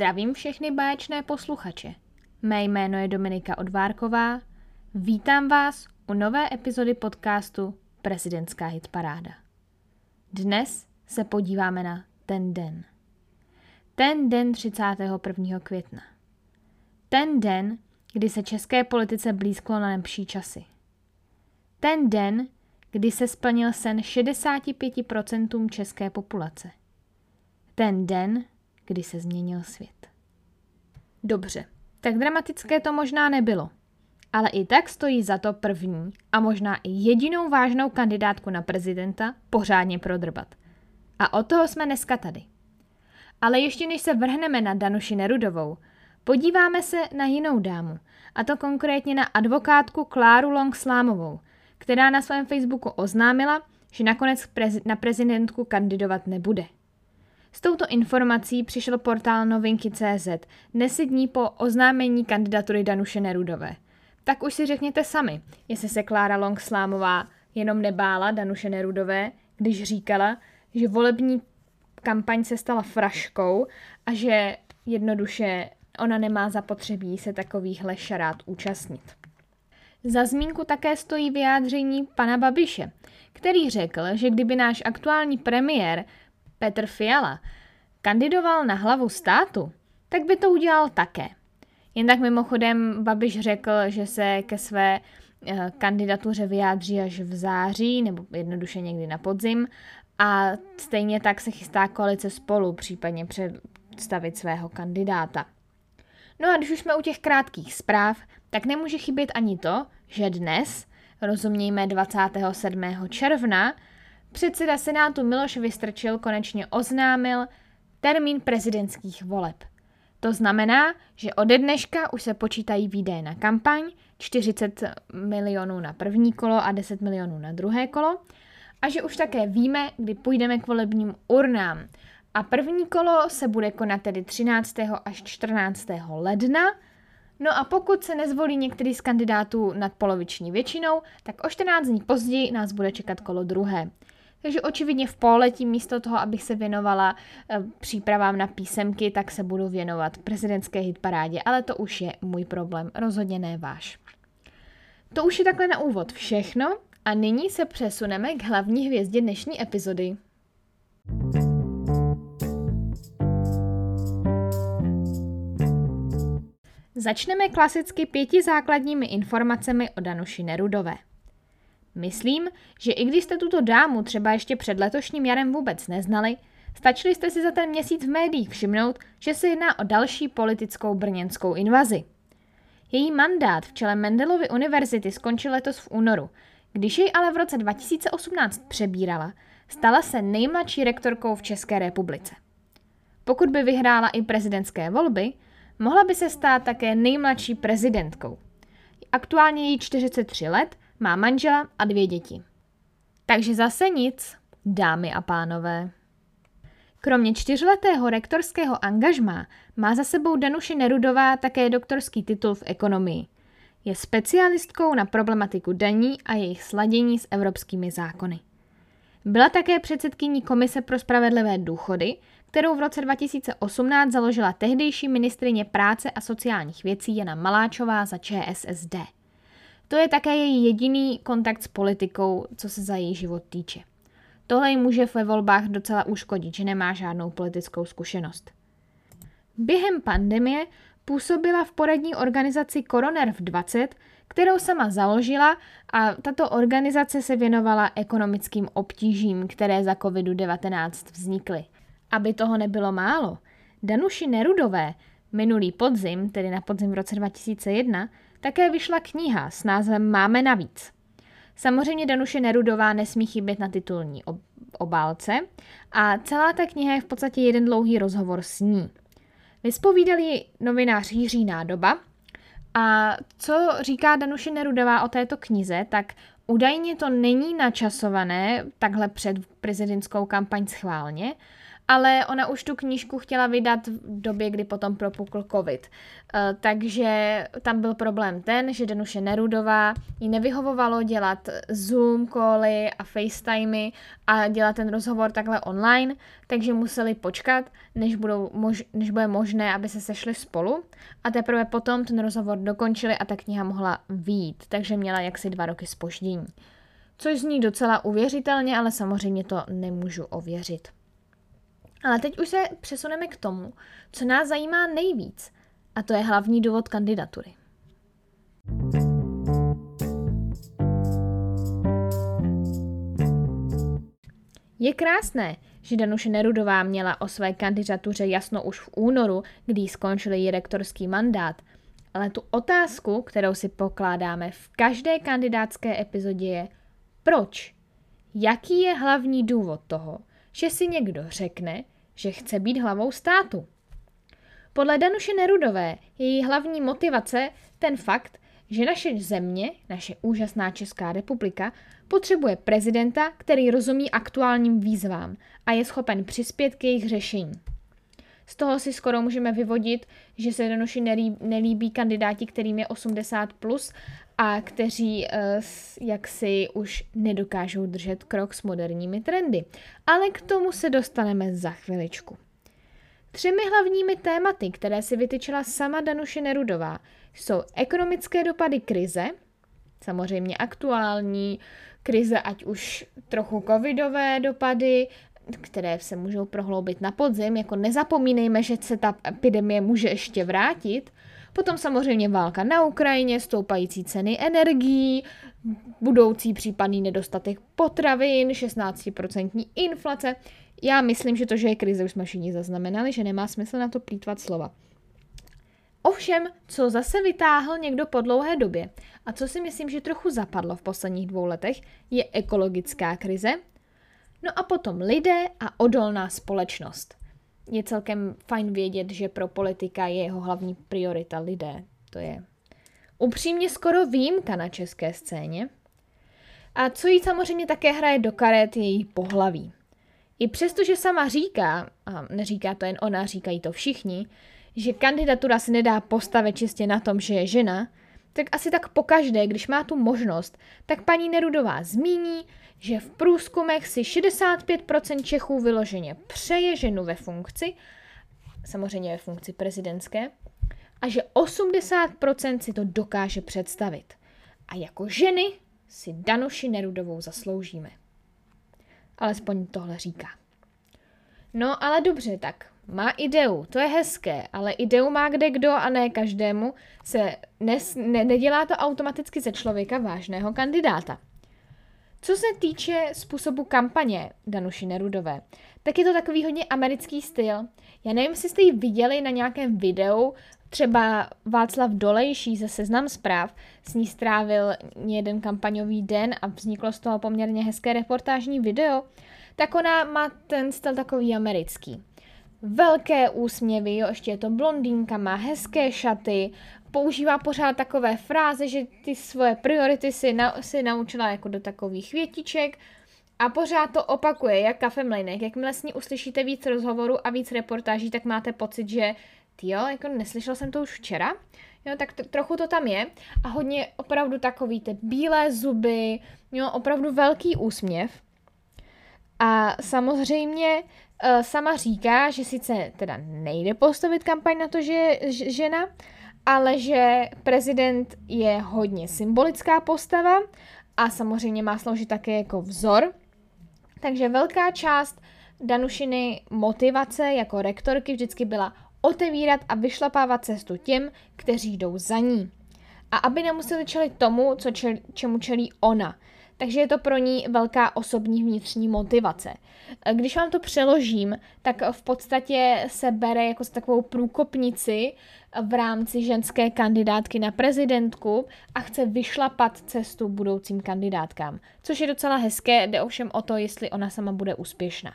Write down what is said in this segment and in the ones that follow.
Zdravím všechny báječné posluchače. Mé jméno je Dominika Odvárková. Vítám vás u nové epizody podcastu Prezidentská hitparáda. Dnes se podíváme na ten den. Ten den 31. května. Ten den, kdy se české politice blízklo na lepší časy. Ten den, kdy se splnil sen 65% české populace. Ten den, kdy se změnil svět. Dobře, tak dramatické to možná nebylo. Ale i tak stojí za to první a možná i jedinou vážnou kandidátku na prezidenta pořádně prodrbat. A o toho jsme dneska tady. Ale ještě než se vrhneme na Danuši Nerudovou, podíváme se na jinou dámu, a to konkrétně na advokátku Kláru Longslámovou, která na svém Facebooku oznámila, že nakonec na prezidentku kandidovat nebude. S touto informací přišel portál novinky.cz deset dní po oznámení kandidatury Danuše Nerudové. Tak už si řekněte sami, jestli se Klára Longslámová jenom nebála Danuše Nerudové, když říkala, že volební kampaň se stala fraškou a že jednoduše ona nemá zapotřebí se takovýchhle šarát účastnit. Za zmínku také stojí vyjádření pana Babiše, který řekl, že kdyby náš aktuální premiér Petr Fiala kandidoval na hlavu státu, tak by to udělal také. Jen tak mimochodem Babiš řekl, že se ke své eh, kandidatuře vyjádří až v září, nebo jednoduše někdy na podzim, a stejně tak se chystá koalice spolu, případně představit svého kandidáta. No a když už jsme u těch krátkých zpráv, tak nemůže chybět ani to, že dnes, rozumějme 27. června, předseda Senátu Miloš Vystrčil konečně oznámil termín prezidentských voleb. To znamená, že ode dneška už se počítají výdaje na kampaň, 40 milionů na první kolo a 10 milionů na druhé kolo, a že už také víme, kdy půjdeme k volebním urnám. A první kolo se bude konat tedy 13. až 14. ledna, No a pokud se nezvolí některý z kandidátů nad poloviční většinou, tak o 14 dní později nás bude čekat kolo druhé. Takže očividně v poletí místo toho, abych se věnovala e, přípravám na písemky, tak se budu věnovat prezidentské hitparádě, ale to už je můj problém, rozhodně ne váš. To už je takhle na úvod všechno a nyní se přesuneme k hlavní hvězdě dnešní epizody. Začneme klasicky pěti základními informacemi o Danuši Nerudové. Myslím, že i když jste tuto dámu třeba ještě před letošním jarem vůbec neznali, stačili jste si za ten měsíc v médiích všimnout, že se jedná o další politickou brněnskou invazi. Její mandát v čele Mendelovy univerzity skončil letos v únoru, když jej ale v roce 2018 přebírala, stala se nejmladší rektorkou v České republice. Pokud by vyhrála i prezidentské volby, mohla by se stát také nejmladší prezidentkou. Aktuálně jí 43 let má manžela a dvě děti. Takže zase nic, dámy a pánové. Kromě čtyřletého rektorského angažmá má za sebou Danuše Nerudová také doktorský titul v ekonomii. Je specialistkou na problematiku daní a jejich sladění s evropskými zákony. Byla také předsedkyní Komise pro spravedlivé důchody, kterou v roce 2018 založila tehdejší ministrině práce a sociálních věcí Jana Maláčová za ČSSD. To je také její jediný kontakt s politikou, co se za její život týče. Tohle jí může ve volbách docela uškodit, že nemá žádnou politickou zkušenost. Během pandemie působila v poradní organizaci Koroner v 20, kterou sama založila a tato organizace se věnovala ekonomickým obtížím, které za COVID-19 vznikly. Aby toho nebylo málo, Danuši Nerudové minulý podzim, tedy na podzim v roce 2001, také vyšla kniha s názvem Máme navíc. Samozřejmě Danuše Nerudová nesmí chybět na titulní obálce a celá ta kniha je v podstatě jeden dlouhý rozhovor s ní. Vyspovídali novinář Jiří Nádoba a co říká Danuše Nerudová o této knize, tak údajně to není načasované takhle před prezidentskou kampaň schválně, ale ona už tu knížku chtěla vydat v době, kdy potom propukl covid. Uh, takže tam byl problém ten, že Danuše Nerudová jí nevyhovovalo dělat Zoom cally a FaceTimey a dělat ten rozhovor takhle online, takže museli počkat, než, budou mož- než bude možné, aby se sešli spolu a teprve potom ten rozhovor dokončili a ta kniha mohla výjít, takže měla jaksi dva roky spoždění. Což zní docela uvěřitelně, ale samozřejmě to nemůžu ověřit. Ale teď už se přesuneme k tomu, co nás zajímá nejvíc, a to je hlavní důvod kandidatury. Je krásné, že Danuše Nerudová měla o své kandidatuře jasno už v únoru, kdy skončil její rektorský mandát, ale tu otázku, kterou si pokládáme v každé kandidátské epizodě je, proč? Jaký je hlavní důvod toho, že si někdo řekne, že chce být hlavou státu? Podle Danuše Nerudové je její hlavní motivace ten fakt, že naše země, naše úžasná Česká republika, potřebuje prezidenta, který rozumí aktuálním výzvám a je schopen přispět k jejich řešení. Z toho si skoro můžeme vyvodit, že se Danuši nelíbí kandidáti, kterým je 80 plus a kteří uh, jaksi už nedokážou držet krok s moderními trendy. Ale k tomu se dostaneme za chviličku. Třemi hlavními tématy, které si vytyčila sama Danuše Nerudová, jsou ekonomické dopady krize, samozřejmě aktuální krize, ať už trochu covidové dopady, které se můžou prohloubit na podzim, jako nezapomínejme, že se ta epidemie může ještě vrátit, Potom samozřejmě válka na Ukrajině, stoupající ceny energií, budoucí případný nedostatek potravin, 16% inflace. Já myslím, že to, že je krize, už jsme všichni zaznamenali, že nemá smysl na to plítvat slova. Ovšem, co zase vytáhl někdo po dlouhé době a co si myslím, že trochu zapadlo v posledních dvou letech, je ekologická krize, no a potom lidé a odolná společnost je celkem fajn vědět, že pro politika je jeho hlavní priorita lidé. To je upřímně skoro výjimka na české scéně. A co jí samozřejmě také hraje do karet, je její pohlaví. I přesto, že sama říká, a neříká to jen ona, říkají to všichni, že kandidatura se nedá postavit čistě na tom, že je žena, tak asi tak pokaždé, když má tu možnost, tak paní Nerudová zmíní, že v průzkumech si 65% Čechů vyloženě přeje ženu ve funkci, samozřejmě ve funkci prezidentské, a že 80% si to dokáže představit. A jako ženy si Danuši Nerudovou zasloužíme. Alespoň tohle říká. No ale dobře, tak má ideu, to je hezké, ale ideu má kde kdo a ne každému se nes, ne, nedělá to automaticky ze člověka vážného kandidáta. Co se týče způsobu kampaně Danuši Nerudové, tak je to takový hodně americký styl. Já nevím, jestli jste ji viděli na nějakém videu, třeba Václav Dolejší ze Seznam zpráv s ní strávil jeden kampaňový den a vzniklo z toho poměrně hezké reportážní video, tak ona má ten styl takový americký. Velké úsměvy, jo, ještě je to blondýnka, má hezké šaty, používá pořád takové fráze, že ty svoje priority si, na, si naučila jako do takových větiček a pořád to opakuje, jak kafe mlejnek. Jakmile s ní uslyšíte víc rozhovorů a víc reportáží, tak máte pocit, že jo, jako neslyšel jsem to už včera, jo, tak t- trochu to tam je a hodně opravdu takový ty bílé zuby, jo, opravdu velký úsměv. A samozřejmě sama říká, že sice teda nejde postavit kampaň na to, že je žena, ale že prezident je hodně symbolická postava a samozřejmě má sloužit také jako vzor. Takže velká část Danušiny motivace jako rektorky vždycky byla otevírat a vyšlapávat cestu těm, kteří jdou za ní. A aby nemuseli čelit tomu, co čel, čemu čelí ona. Takže je to pro ní velká osobní vnitřní motivace. Když vám to přeložím, tak v podstatě se bere jako takovou průkopnici v rámci ženské kandidátky na prezidentku a chce vyšlapat cestu budoucím kandidátkám. Což je docela hezké, jde ovšem o to, jestli ona sama bude úspěšná.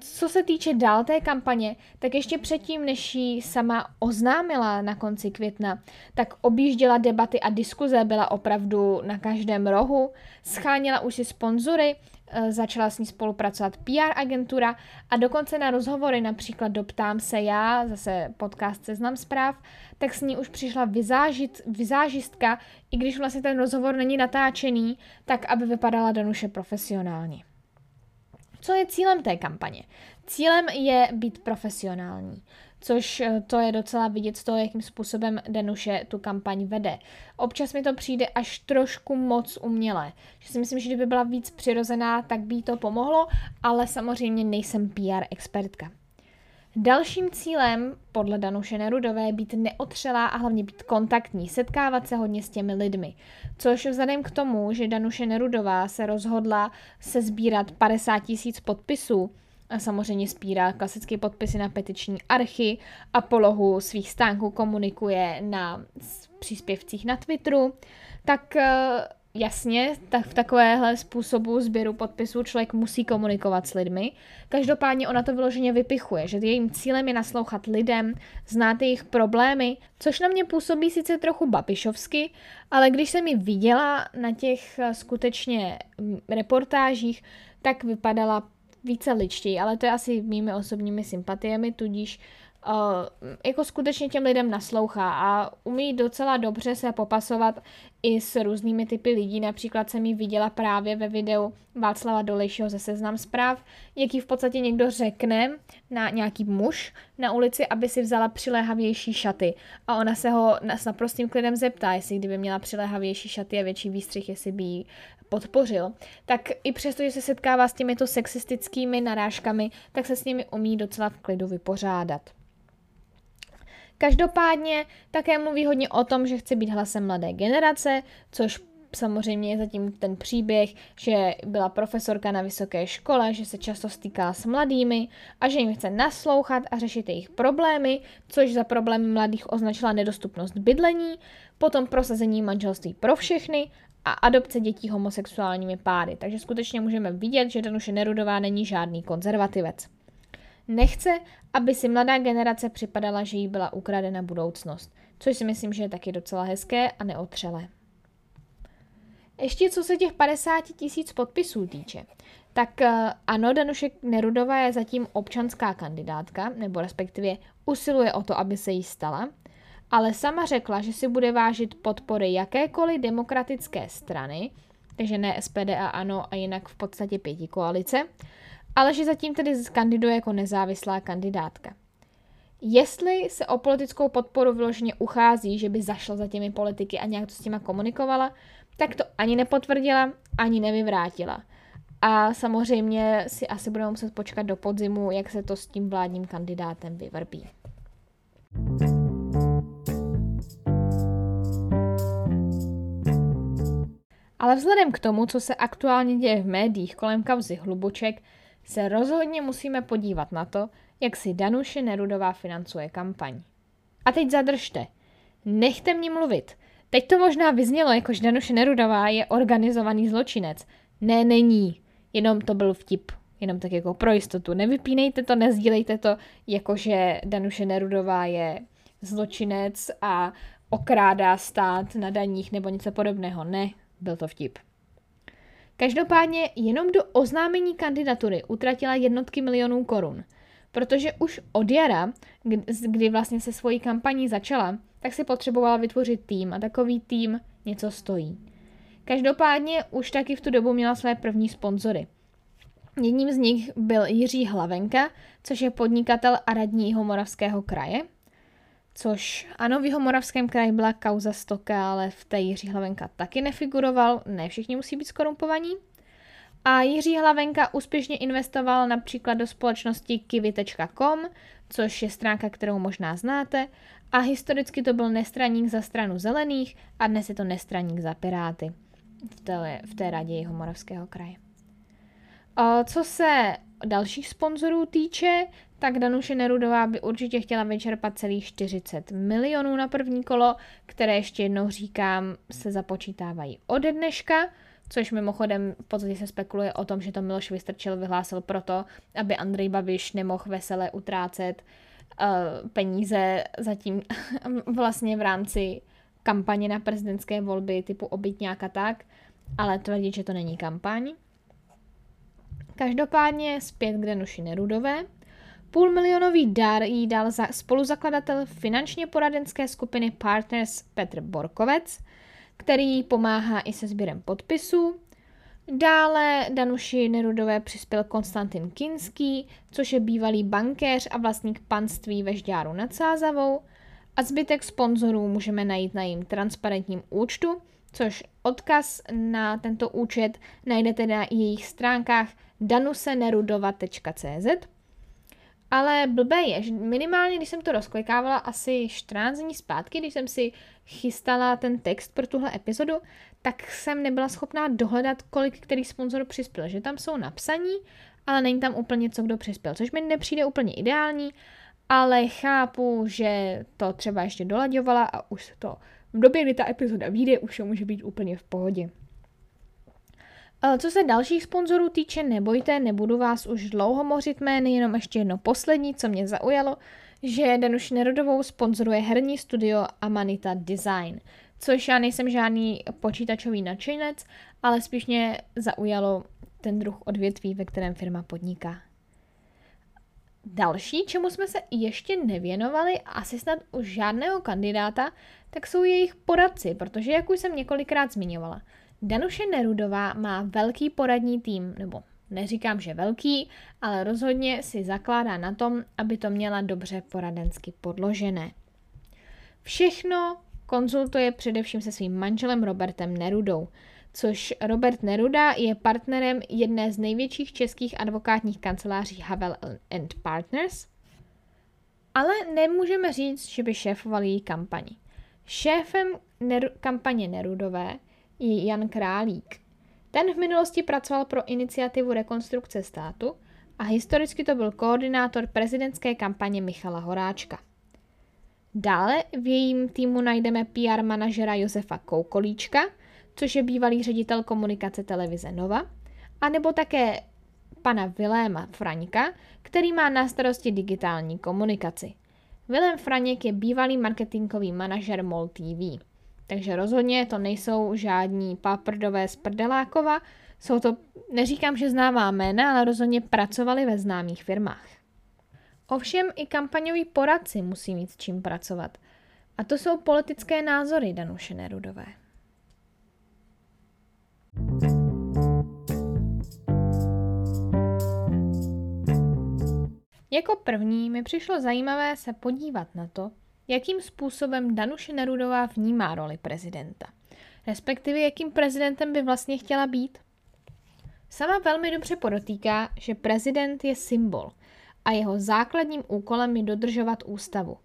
Co se týče dál té kampaně, tak ještě předtím, než ji sama oznámila na konci května, tak objížděla debaty a diskuze, byla opravdu na každém rohu, scháněla už si sponzory, eh, začala s ní spolupracovat PR agentura a dokonce na rozhovory, například doptám se já, zase podcast Seznam zpráv, tak s ní už přišla vyzážit, vyzážistka, i když vlastně ten rozhovor není natáčený, tak aby vypadala Danuše profesionálně. Co je cílem té kampaně? Cílem je být profesionální což eh, to je docela vidět z toho, jakým způsobem Danuše tu kampaň vede. Občas mi to přijde až trošku moc umělé, že si myslím, že kdyby byla víc přirozená, tak by to pomohlo, ale samozřejmě nejsem PR expertka. Dalším cílem podle Danuše Nerudové je být neotřelá a hlavně být kontaktní, setkávat se hodně s těmi lidmi. Což vzhledem k tomu, že Danuše Nerudová se rozhodla se sbírat 50 tisíc podpisů, a samozřejmě spírá klasické podpisy na petiční archy a polohu svých stánků komunikuje na příspěvcích na Twitteru, tak eh, jasně, tak v takovéhle způsobu sběru podpisů člověk musí komunikovat s lidmi. Každopádně ona to vyloženě vypichuje, že jejím cílem je naslouchat lidem, znát jejich problémy, což na mě působí sice trochu babišovsky, ale když jsem ji viděla na těch eh, skutečně mm, reportážích, tak vypadala více ličtěji, ale to je asi mými osobními sympatiemi, tudíž uh, jako skutečně těm lidem naslouchá a umí docela dobře se popasovat i s různými typy lidí. Například jsem ji viděla právě ve videu Václava Dolejšího ze Seznam zpráv, jaký v podstatě někdo řekne na nějaký muž na ulici, aby si vzala přiléhavější šaty. A ona se ho s naprostým klidem zeptá, jestli kdyby měla přiléhavější šaty a větší výstřih, jestli by jí podpořil, tak i přesto, že se setkává s těmito sexistickými narážkami, tak se s nimi umí docela v klidu vypořádat. Každopádně také mluví hodně o tom, že chce být hlasem mladé generace, což samozřejmě je zatím ten příběh, že byla profesorka na vysoké škole, že se často stýká s mladými a že jim chce naslouchat a řešit jejich problémy, což za problémy mladých označila nedostupnost bydlení, potom prosazení manželství pro všechny a adopce dětí homosexuálními páry. Takže skutečně můžeme vidět, že Danuše Nerudová není žádný konzervativec. Nechce, aby si mladá generace připadala, že jí byla ukradena budoucnost, což si myslím, že je taky docela hezké a neotřelé. Ještě co se těch 50 tisíc podpisů týče, tak eh, ano, Danuše Nerudová je zatím občanská kandidátka, nebo respektive usiluje o to, aby se jí stala, ale sama řekla, že si bude vážit podpory jakékoliv demokratické strany, takže ne SPD a ANO a jinak v podstatě pěti koalice, ale že zatím tedy kandiduje jako nezávislá kandidátka. Jestli se o politickou podporu vyloženě uchází, že by zašla za těmi politiky a nějak to s těma komunikovala, tak to ani nepotvrdila, ani nevyvrátila. A samozřejmě si asi budeme muset počkat do podzimu, jak se to s tím vládním kandidátem vyvrbí. Ale vzhledem k tomu, co se aktuálně děje v médiích kolem kauzy Hluboček, se rozhodně musíme podívat na to, jak si Danuše Nerudová financuje kampaň. A teď zadržte. Nechte mě mluvit. Teď to možná vyznělo, jako že Danuše Nerudová je organizovaný zločinec. Ne, není. Jenom to byl vtip. Jenom tak jako pro jistotu. Nevypínejte to, nezdílejte to, jakože Danuše Nerudová je zločinec a okrádá stát na daních nebo něco podobného. Ne, byl to vtip. Každopádně jenom do oznámení kandidatury utratila jednotky milionů korun, protože už od jara, kdy vlastně se svojí kampaní začala, tak si potřebovala vytvořit tým a takový tým něco stojí. Každopádně už taky v tu dobu měla své první sponzory. Jedním z nich byl Jiří Hlavenka, což je podnikatel a radní Moravského kraje, což ano, v jeho moravském kraji byla kauza Stoka, ale v té Jiří Hlavenka taky nefiguroval, ne všichni musí být skorumpovaní. A Jiří Hlavenka úspěšně investoval například do společnosti kiwi.com, což je stránka, kterou možná znáte, a historicky to byl nestraník za stranu zelených a dnes je to nestraník za Piráty v té, v té radě jeho moravského kraje. Co se dalších sponzorů týče, tak Danuše Nerudová by určitě chtěla vyčerpat celých 40 milionů na první kolo, které ještě jednou říkám se započítávají ode dneška, což mimochodem v podstatě se spekuluje o tom, že to Miloš Vystrčil vyhlásil proto, aby Andrej Babiš nemohl veselé utrácet uh, peníze zatím vlastně v rámci kampaně na prezidentské volby typu obytňáka tak, ale tvrdit, že to není kampaň. Každopádně zpět k Danuši Nerudové. Půlmilionový dar jí dal za spoluzakladatel finančně poradenské skupiny Partners Petr Borkovec, který pomáhá i se sběrem podpisů. Dále Danuši Nerudové přispěl Konstantin Kinský, což je bývalý bankéř a vlastník panství ve Žďáru nad Sázavou. A zbytek sponzorů můžeme najít na jejím transparentním účtu, což odkaz na tento účet najdete na jejich stránkách danusenerudova.cz. Ale blbé je, že minimálně, když jsem to rozklikávala asi 14 dní zpátky, když jsem si chystala ten text pro tuhle epizodu, tak jsem nebyla schopná dohledat, kolik který sponzor přispěl. Že tam jsou napsaní, ale není tam úplně co kdo přispěl, což mi nepřijde úplně ideální, ale chápu, že to třeba ještě dolaďovala a už to v době, kdy ta epizoda vyjde, už to může být úplně v pohodě. Co se dalších sponzorů týče, nebojte, nebudu vás už dlouho mořit jmény, jenom ještě jedno poslední, co mě zaujalo, že Danuši Nerodovou sponzoruje herní studio Amanita Design, což já nejsem žádný počítačový nadšenec, ale spíš mě zaujalo ten druh odvětví, ve kterém firma podniká. Další, čemu jsme se ještě nevěnovali, asi snad už žádného kandidáta, tak jsou jejich poradci, protože, jak už jsem několikrát zmiňovala, Danuše Nerudová má velký poradní tým, nebo neříkám, že velký, ale rozhodně si zakládá na tom, aby to měla dobře poradensky podložené. Všechno konzultuje především se svým manželem Robertem Nerudou, což Robert Neruda je partnerem jedné z největších českých advokátních kanceláří Havel and Partners, ale nemůžeme říct, že by šéfoval její kampani. Šéfem Neru- kampaně Nerudové je Jan Králík. Ten v minulosti pracoval pro iniciativu rekonstrukce státu a historicky to byl koordinátor prezidentské kampaně Michala Horáčka. Dále v jejím týmu najdeme PR manažera Josefa Koukolíčka, což je bývalý ředitel komunikace televize Nova, anebo také pana Viléma Fraňka, který má na starosti digitální komunikaci. Vilém Franěk je bývalý marketingový manažer MOL TV. Takže rozhodně to nejsou žádní paprdové z prdelákova, jsou to, neříkám, že známá jména, ale rozhodně pracovali ve známých firmách. Ovšem i kampaňoví poradci musí mít s čím pracovat. A to jsou politické názory Danuše Nerudové. Jako první mi přišlo zajímavé se podívat na to, jakým způsobem Danuše Nerudová vnímá roli prezidenta. Respektive jakým prezidentem by vlastně chtěla být. Sama velmi dobře podotýká, že prezident je symbol a jeho základním úkolem je dodržovat ústavu.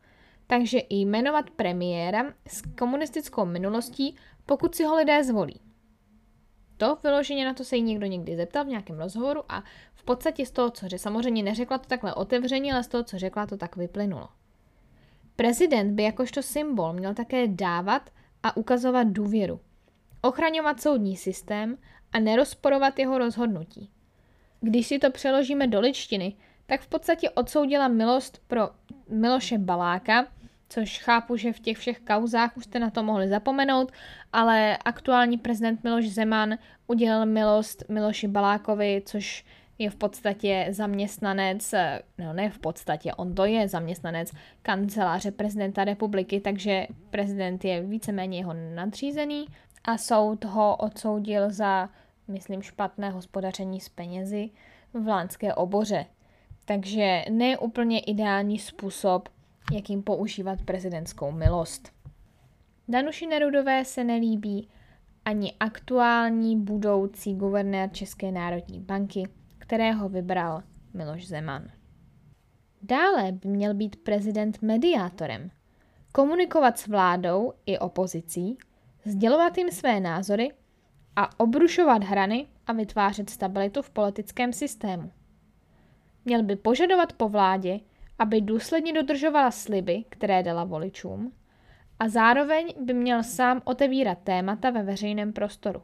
Takže i jmenovat premiéra s komunistickou minulostí, pokud si ho lidé zvolí. To vyloženě na to se jí někdo někdy zeptal v nějakém rozhovoru a v podstatě z toho, co řekla, samozřejmě neřekla to takhle otevřeně, ale z toho, co řekla, to tak vyplynulo. Prezident by jakožto symbol měl také dávat a ukazovat důvěru, ochraňovat soudní systém a nerozporovat jeho rozhodnutí. Když si to přeložíme do ličtiny, tak v podstatě odsoudila milost pro Miloše Baláka, což chápu, že v těch všech kauzách už jste na to mohli zapomenout, ale aktuální prezident Miloš Zeman udělal milost Miloši Balákovi, což je v podstatě zaměstnanec, no ne v podstatě, on to je zaměstnanec kanceláře prezidenta republiky, takže prezident je víceméně jeho nadřízený a soud ho odsoudil za, myslím, špatné hospodaření s penězi v lánské oboře. Takže ne úplně ideální způsob, jakým používat prezidentskou milost. Danuši Nerudové se nelíbí ani aktuální budoucí guvernér České národní banky, kterého vybral Miloš Zeman. Dále by měl být prezident mediátorem, komunikovat s vládou i opozicí, sdělovat jim své názory a obrušovat hrany a vytvářet stabilitu v politickém systému. Měl by požadovat po vládě, aby důsledně dodržovala sliby, které dala voličům, a zároveň by měl sám otevírat témata ve veřejném prostoru.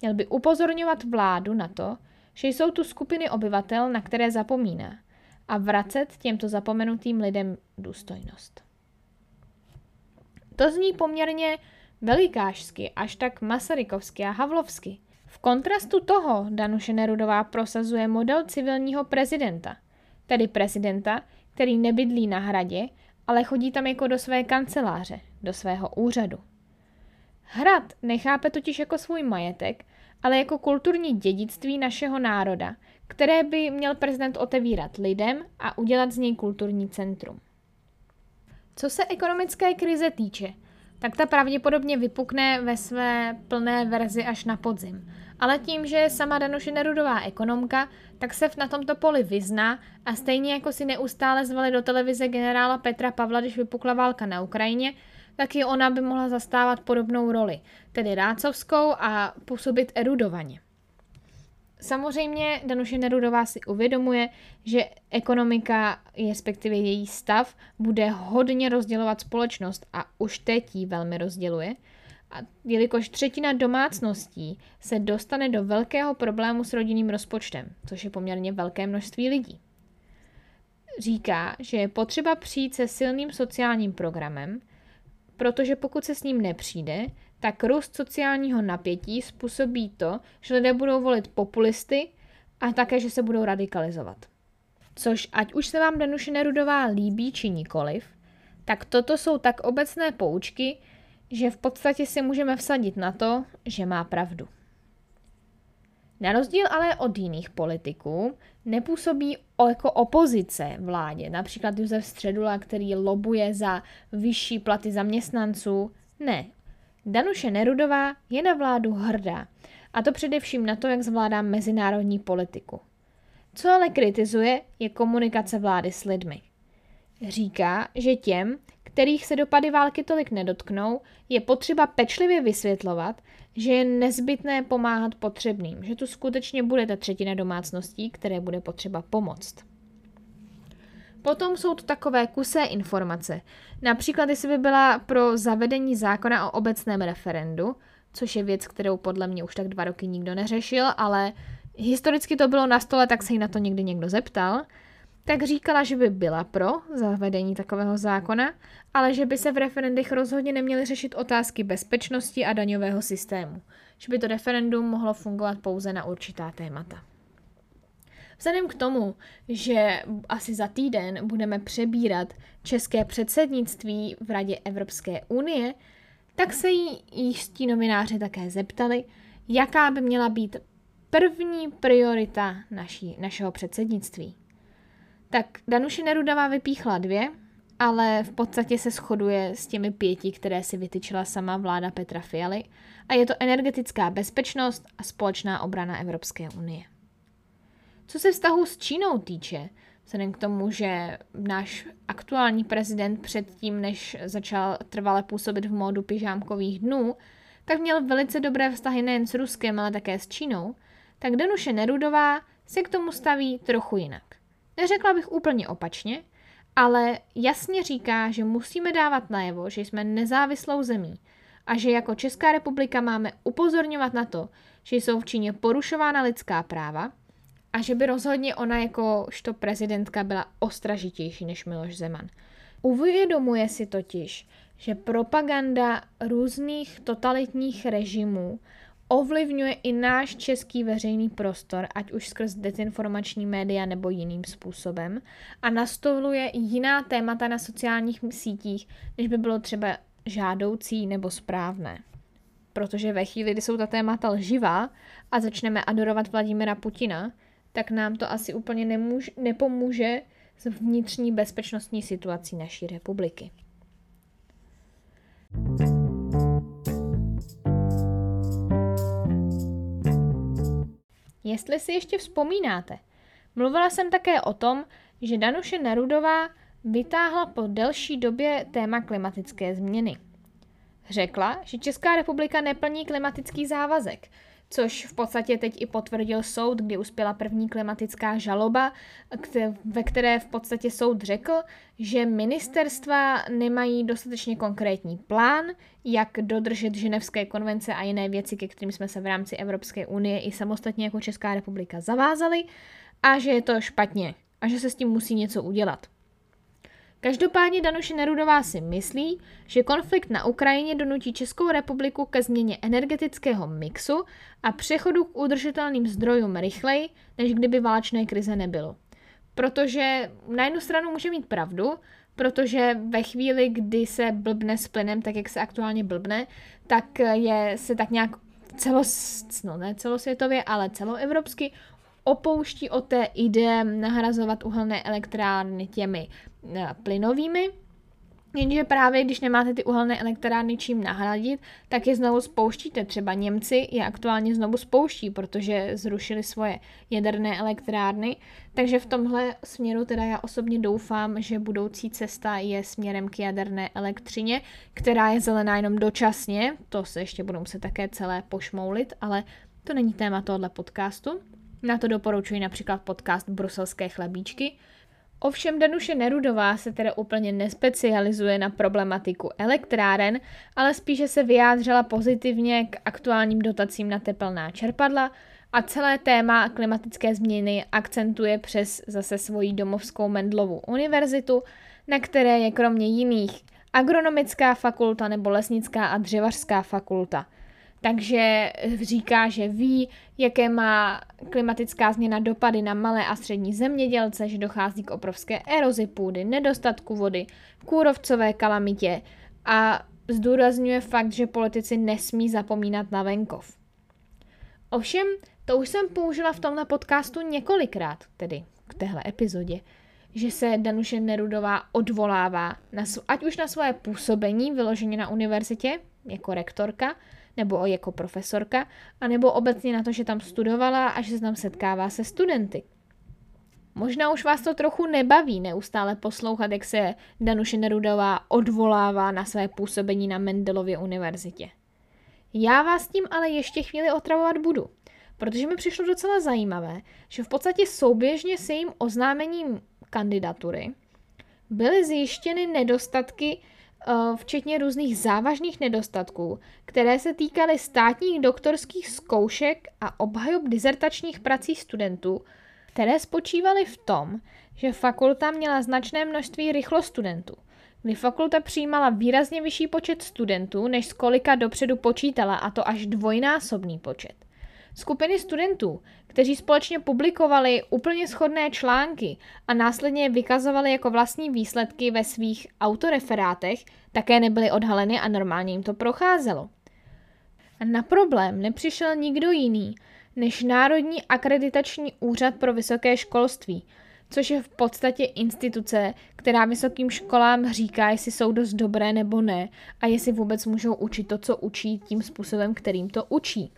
Měl by upozorňovat vládu na to, že jsou tu skupiny obyvatel, na které zapomíná, a vracet těmto zapomenutým lidem důstojnost. To zní poměrně velikášsky, až tak masarykovsky a havlovsky. V kontrastu toho Danuše Nerudová prosazuje model civilního prezidenta, tedy prezidenta, který nebydlí na hradě, ale chodí tam jako do své kanceláře, do svého úřadu. Hrad nechápe totiž jako svůj majetek, ale jako kulturní dědictví našeho národa, které by měl prezident otevírat lidem a udělat z něj kulturní centrum. Co se ekonomické krize týče, tak ta pravděpodobně vypukne ve své plné verzi až na podzim. Ale tím, že je sama Danuše Nerudová ekonomka, tak se na tomto poli vyzná a stejně jako si neustále zvali do televize generála Petra Pavla, když vypukla válka na Ukrajině, tak i ona by mohla zastávat podobnou roli, tedy rácovskou a působit erudovaně. Samozřejmě Danuše Nerudová si uvědomuje, že ekonomika, respektive její stav, bude hodně rozdělovat společnost a už teď ji velmi rozděluje. A jelikož třetina domácností se dostane do velkého problému s rodinným rozpočtem, což je poměrně velké množství lidí. Říká, že je potřeba přijít se silným sociálním programem, protože pokud se s ním nepřijde, tak růst sociálního napětí způsobí to, že lidé budou volit populisty a také, že se budou radikalizovat. Což ať už se vám Danuše Nerudová líbí či nikoliv, tak toto jsou tak obecné poučky, že v podstatě si můžeme vsadit na to, že má pravdu. Na rozdíl ale od jiných politiků nepůsobí jako opozice vládě, například Josef Středula, který lobuje za vyšší platy zaměstnanců. Ne, Danuše Nerudová je na vládu hrdá, a to především na to, jak zvládá mezinárodní politiku. Co ale kritizuje, je komunikace vlády s lidmi. Říká, že těm, kterých se dopady války tolik nedotknou, je potřeba pečlivě vysvětlovat, že je nezbytné pomáhat potřebným, že tu skutečně bude ta třetina domácností, které bude potřeba pomoct. Potom jsou to takové kusé informace. Například, jestli by byla pro zavedení zákona o obecném referendu, což je věc, kterou podle mě už tak dva roky nikdo neřešil, ale historicky to bylo na stole, tak se jí na to někdy někdo zeptal, tak říkala, že by byla pro zavedení takového zákona, ale že by se v referendech rozhodně neměly řešit otázky bezpečnosti a daňového systému, že by to referendum mohlo fungovat pouze na určitá témata. Vzhledem k tomu, že asi za týden budeme přebírat české předsednictví v Radě Evropské unie, tak se jí jistí novináři také zeptali, jaká by měla být první priorita naší, našeho předsednictví. Tak Danuše Nerudová vypíchla dvě, ale v podstatě se shoduje s těmi pěti, které si vytyčila sama vláda Petra Fialy a je to energetická bezpečnost a společná obrana Evropské unie. Co se vztahu s Čínou týče, vzhledem k tomu, že náš aktuální prezident předtím, než začal trvale působit v módu pyžámkových dnů, tak měl velice dobré vztahy nejen s Ruskem, ale také s Čínou, tak Danuše Nerudová se k tomu staví trochu jinak. Neřekla bych úplně opačně, ale jasně říká, že musíme dávat najevo, že jsme nezávislou zemí a že jako Česká republika máme upozorňovat na to, že jsou v Číně porušována lidská práva a že by rozhodně ona jakožto prezidentka byla ostražitější než Miloš Zeman. Uvědomuje si totiž, že propaganda různých totalitních režimů ovlivňuje i náš český veřejný prostor, ať už skrz dezinformační média nebo jiným způsobem a nastoluje jiná témata na sociálních sítích, než by bylo třeba žádoucí nebo správné. Protože ve chvíli, kdy jsou ta témata lživá a začneme adorovat Vladimira Putina, tak nám to asi úplně nemůž, nepomůže s vnitřní bezpečnostní situací naší republiky. Jestli si ještě vzpomínáte, mluvila jsem také o tom, že Danuše Nerudová vytáhla po delší době téma klimatické změny. Řekla, že Česká republika neplní klimatický závazek, což v podstatě teď i potvrdil soud, kdy uspěla první klimatická žaloba, ve které v podstatě soud řekl, že ministerstva nemají dostatečně konkrétní plán, jak dodržet ženevské konvence a jiné věci, ke kterým jsme se v rámci Evropské unie i samostatně jako Česká republika zavázali a že je to špatně a že se s tím musí něco udělat. Každopádně Danuše Nerudová si myslí, že konflikt na Ukrajině donutí Českou republiku ke změně energetického mixu a přechodu k udržitelným zdrojům rychleji, než kdyby válečné krize nebylo. Protože na jednu stranu může mít pravdu, protože ve chvíli, kdy se blbne s plynem, tak jak se aktuálně blbne, tak je se tak nějak celos, no ne celosvětově, ale celoevropsky opouští od té ideje nahrazovat uhelné elektrárny těmi eh, plynovými, Jenže právě když nemáte ty uhelné elektrárny čím nahradit, tak je znovu spouštíte. Třeba Němci je aktuálně znovu spouští, protože zrušili svoje jaderné elektrárny. Takže v tomhle směru teda já osobně doufám, že budoucí cesta je směrem k jaderné elektřině, která je zelená jenom dočasně. To se ještě budu muset také celé pošmoulit, ale to není téma tohle podcastu. Na to doporučuji například podcast Bruselské chlebíčky. Ovšem Danuše Nerudová se teda úplně nespecializuje na problematiku elektráren, ale spíše se vyjádřila pozitivně k aktuálním dotacím na tepelná čerpadla a celé téma klimatické změny akcentuje přes zase svoji domovskou Mendlovu univerzitu, na které je kromě jiných agronomická fakulta nebo lesnická a dřevařská fakulta – takže říká, že ví, jaké má klimatická změna dopady na malé a střední zemědělce, že dochází k obrovské erozi půdy, nedostatku vody, kůrovcové kalamitě a zdůrazňuje fakt, že politici nesmí zapomínat na venkov. Ovšem, to už jsem použila v tomhle podcastu několikrát, tedy k téhle epizodě, že se Danuše Nerudová odvolává, na, ať už na svoje působení vyloženě na univerzitě, jako rektorka, nebo jako profesorka, anebo obecně na to, že tam studovala a že se tam setkává se studenty. Možná už vás to trochu nebaví neustále poslouchat, jak se Danuše Nerudová odvolává na své působení na Mendelově univerzitě. Já vás tím ale ještě chvíli otravovat budu, protože mi přišlo docela zajímavé, že v podstatě souběžně s jejím oznámením kandidatury byly zjištěny nedostatky včetně různých závažných nedostatků, které se týkaly státních doktorských zkoušek a obhajob dizertačních prací studentů, které spočívaly v tom, že fakulta měla značné množství rychlostudentů, kdy fakulta přijímala výrazně vyšší počet studentů, než z kolika dopředu počítala, a to až dvojnásobný počet. Skupiny studentů, kteří společně publikovali úplně shodné články a následně vykazovali jako vlastní výsledky ve svých autoreferátech, také nebyly odhaleny a normálně jim to procházelo. A na problém nepřišel nikdo jiný než Národní akreditační úřad pro vysoké školství, což je v podstatě instituce, která vysokým školám říká, jestli jsou dost dobré nebo ne a jestli vůbec můžou učit to, co učí tím způsobem, kterým to učí.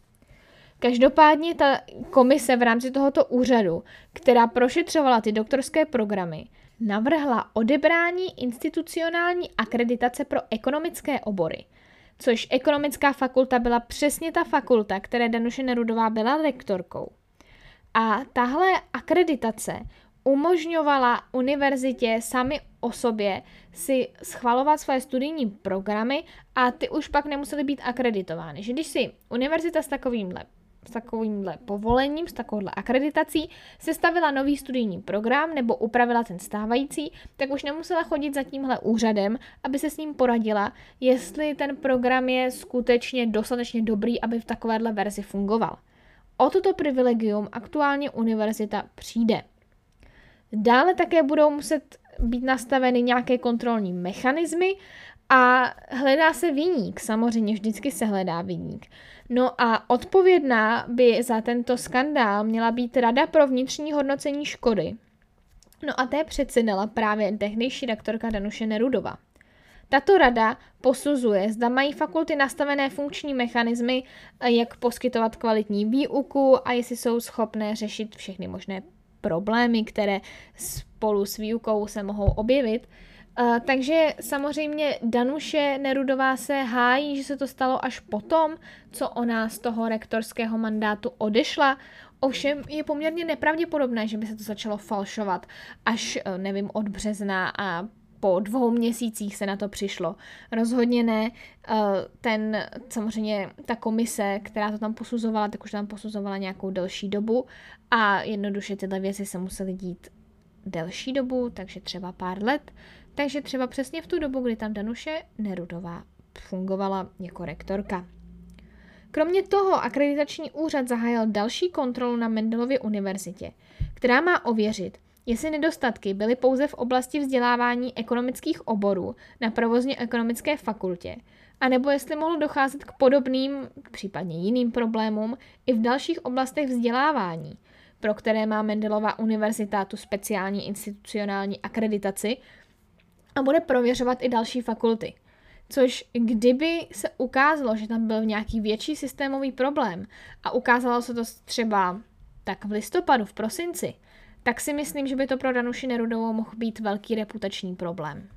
Každopádně ta komise v rámci tohoto úřadu, která prošetřovala ty doktorské programy, navrhla odebrání institucionální akreditace pro ekonomické obory, což ekonomická fakulta byla přesně ta fakulta, které Danuše Nerudová byla lektorkou. A tahle akreditace umožňovala univerzitě sami o sobě si schvalovat své studijní programy a ty už pak nemusely být akreditovány. Že když si univerzita s takovýmhle s takovýmhle povolením, s takovouhle akreditací, sestavila nový studijní program nebo upravila ten stávající, tak už nemusela chodit za tímhle úřadem, aby se s ním poradila, jestli ten program je skutečně dostatečně dobrý, aby v takovéhle verzi fungoval. O toto privilegium aktuálně univerzita přijde. Dále také budou muset být nastaveny nějaké kontrolní mechanismy a hledá se výnik, samozřejmě vždycky se hledá výnik. No a odpovědná by za tento skandál měla být Rada pro vnitřní hodnocení škody. No a té předsedala právě tehdejší rektorka Danuše Nerudova. Tato rada posuzuje, zda mají fakulty nastavené funkční mechanismy, jak poskytovat kvalitní výuku a jestli jsou schopné řešit všechny možné problémy, které spolu s výukou se mohou objevit. Uh, takže samozřejmě Danuše Nerudová se hájí, že se to stalo až potom, co ona z toho rektorského mandátu odešla. Ovšem je poměrně nepravděpodobné, že by se to začalo falšovat až, uh, nevím, od března a po dvou měsících se na to přišlo. Rozhodně ne. Uh, ten, samozřejmě ta komise, která to tam posuzovala, tak už tam posuzovala nějakou delší dobu a jednoduše tyhle věci se musely dít delší dobu, takže třeba pár let, takže třeba přesně v tu dobu, kdy tam Danuše Nerudová fungovala jako rektorka. Kromě toho akreditační úřad zahájil další kontrolu na Mendelově univerzitě, která má ověřit, jestli nedostatky byly pouze v oblasti vzdělávání ekonomických oborů na provozně ekonomické fakultě, anebo jestli mohlo docházet k podobným, případně jiným problémům i v dalších oblastech vzdělávání, pro které má Mendelova univerzita tu speciální institucionální akreditaci a bude prověřovat i další fakulty. Což kdyby se ukázalo, že tam byl nějaký větší systémový problém a ukázalo se to třeba tak v listopadu, v prosinci, tak si myslím, že by to pro Danuši Nerudovou mohl být velký reputační problém.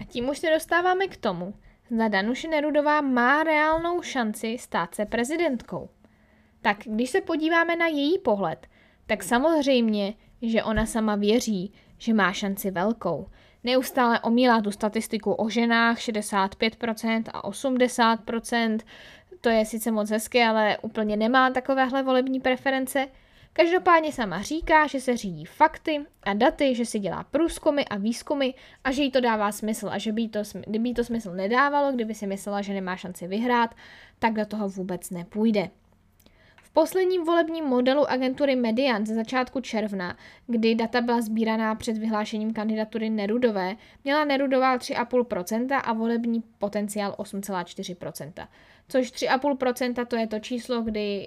A tím už se dostáváme k tomu, zda Danuše Nerudová má reálnou šanci stát se prezidentkou. Tak když se podíváme na její pohled, tak samozřejmě, že ona sama věří, že má šanci velkou. Neustále omílá tu statistiku o ženách 65% a 80%. To je sice moc hezké, ale úplně nemá takovéhle volební preference. Každopádně sama říká, že se řídí fakty a daty, že si dělá průzkumy a výzkumy a že jí to dává smysl a že by to, kdyby jí to smysl nedávalo, kdyby si myslela, že nemá šanci vyhrát, tak do toho vůbec nepůjde posledním volebním modelu agentury Median ze začátku června, kdy data byla sbíraná před vyhlášením kandidatury Nerudové, měla Nerudová 3,5% a volební potenciál 8,4%. Což 3,5% to je to číslo, kdy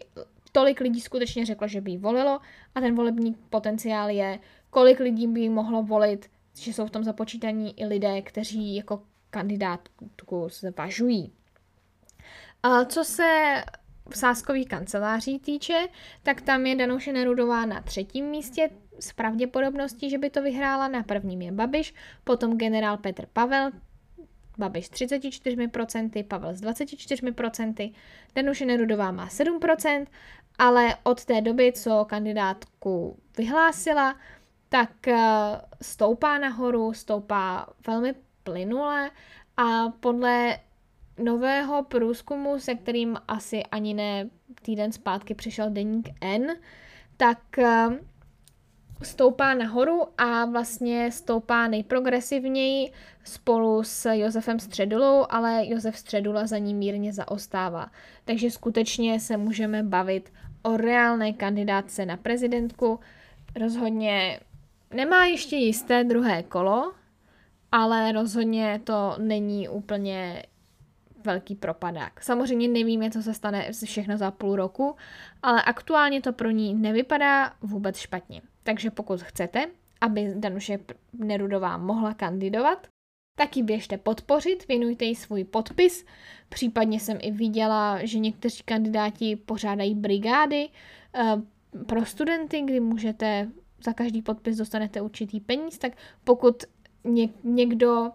tolik lidí skutečně řeklo, že by ji volilo a ten volební potenciál je, kolik lidí by mohlo volit, že jsou v tom započítaní i lidé, kteří jako kandidátku zvažují. A co se sáskových kanceláří týče, tak tam je Danuše Nerudová na třetím místě s pravděpodobností, že by to vyhrála. Na prvním je Babiš, potom generál Petr Pavel, Babiš s 34%, Pavel s 24%, Danuše Nerudová má 7%, ale od té doby, co kandidátku vyhlásila, tak eh, stoupá nahoru, stoupá velmi plynule a podle nového průzkumu, se kterým asi ani ne týden zpátky přišel deník N, tak eh, stoupá nahoru a vlastně stoupá nejprogresivněji spolu s Josefem Středulou, ale Josef Středula za ní mírně zaostává. Takže skutečně se můžeme bavit o reálné kandidátce na prezidentku. Rozhodně nemá ještě jisté druhé kolo, ale rozhodně to není úplně velký propadák. Samozřejmě nevíme, co se stane všechno za půl roku, ale aktuálně to pro ní nevypadá vůbec špatně. Takže pokud chcete, aby Danuše Nerudová mohla kandidovat, tak ji běžte podpořit, věnujte jí svůj podpis. Případně jsem i viděla, že někteří kandidáti pořádají brigády uh, pro studenty, kdy můžete za každý podpis dostanete určitý peníz, tak pokud někdo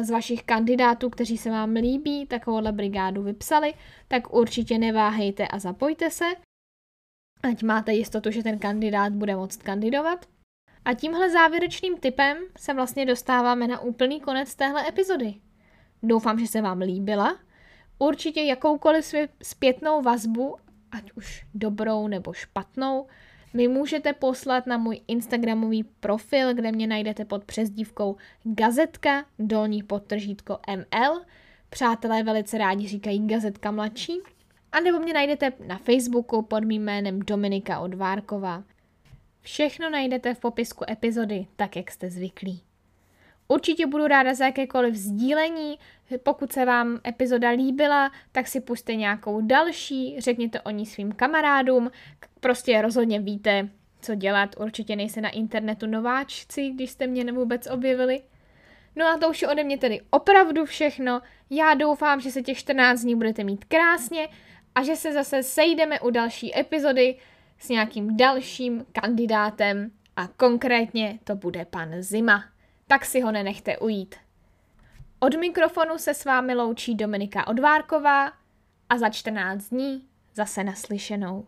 z vašich kandidátů, kteří se vám líbí, takovouhle brigádu vypsali, tak určitě neváhejte a zapojte se, ať máte jistotu, že ten kandidát bude moct kandidovat. A tímhle závěrečným typem se vlastně dostáváme na úplný konec téhle epizody. Doufám, že se vám líbila. Určitě jakoukoliv zpětnou vazbu, ať už dobrou nebo špatnou, mi můžete poslat na můj Instagramový profil, kde mě najdete pod přezdívkou gazetka, dolní podtržítko ML. Přátelé velice rádi říkají gazetka mladší. A nebo mě najdete na Facebooku pod mým jménem Dominika Odvárková. Všechno najdete v popisku epizody, tak jak jste zvyklí. Určitě budu ráda za jakékoliv sdílení. Pokud se vám epizoda líbila, tak si puste nějakou další, řekněte o ní svým kamarádům. Prostě rozhodně víte, co dělat. Určitě nejste na internetu nováčci, když jste mě vůbec objevili. No a to už je ode mě tedy opravdu všechno. Já doufám, že se těch 14 dní budete mít krásně a že se zase sejdeme u další epizody s nějakým dalším kandidátem a konkrétně to bude pan Zima tak si ho nenechte ujít. Od mikrofonu se s vámi loučí Dominika Odvárková a za 14 dní zase naslyšenou.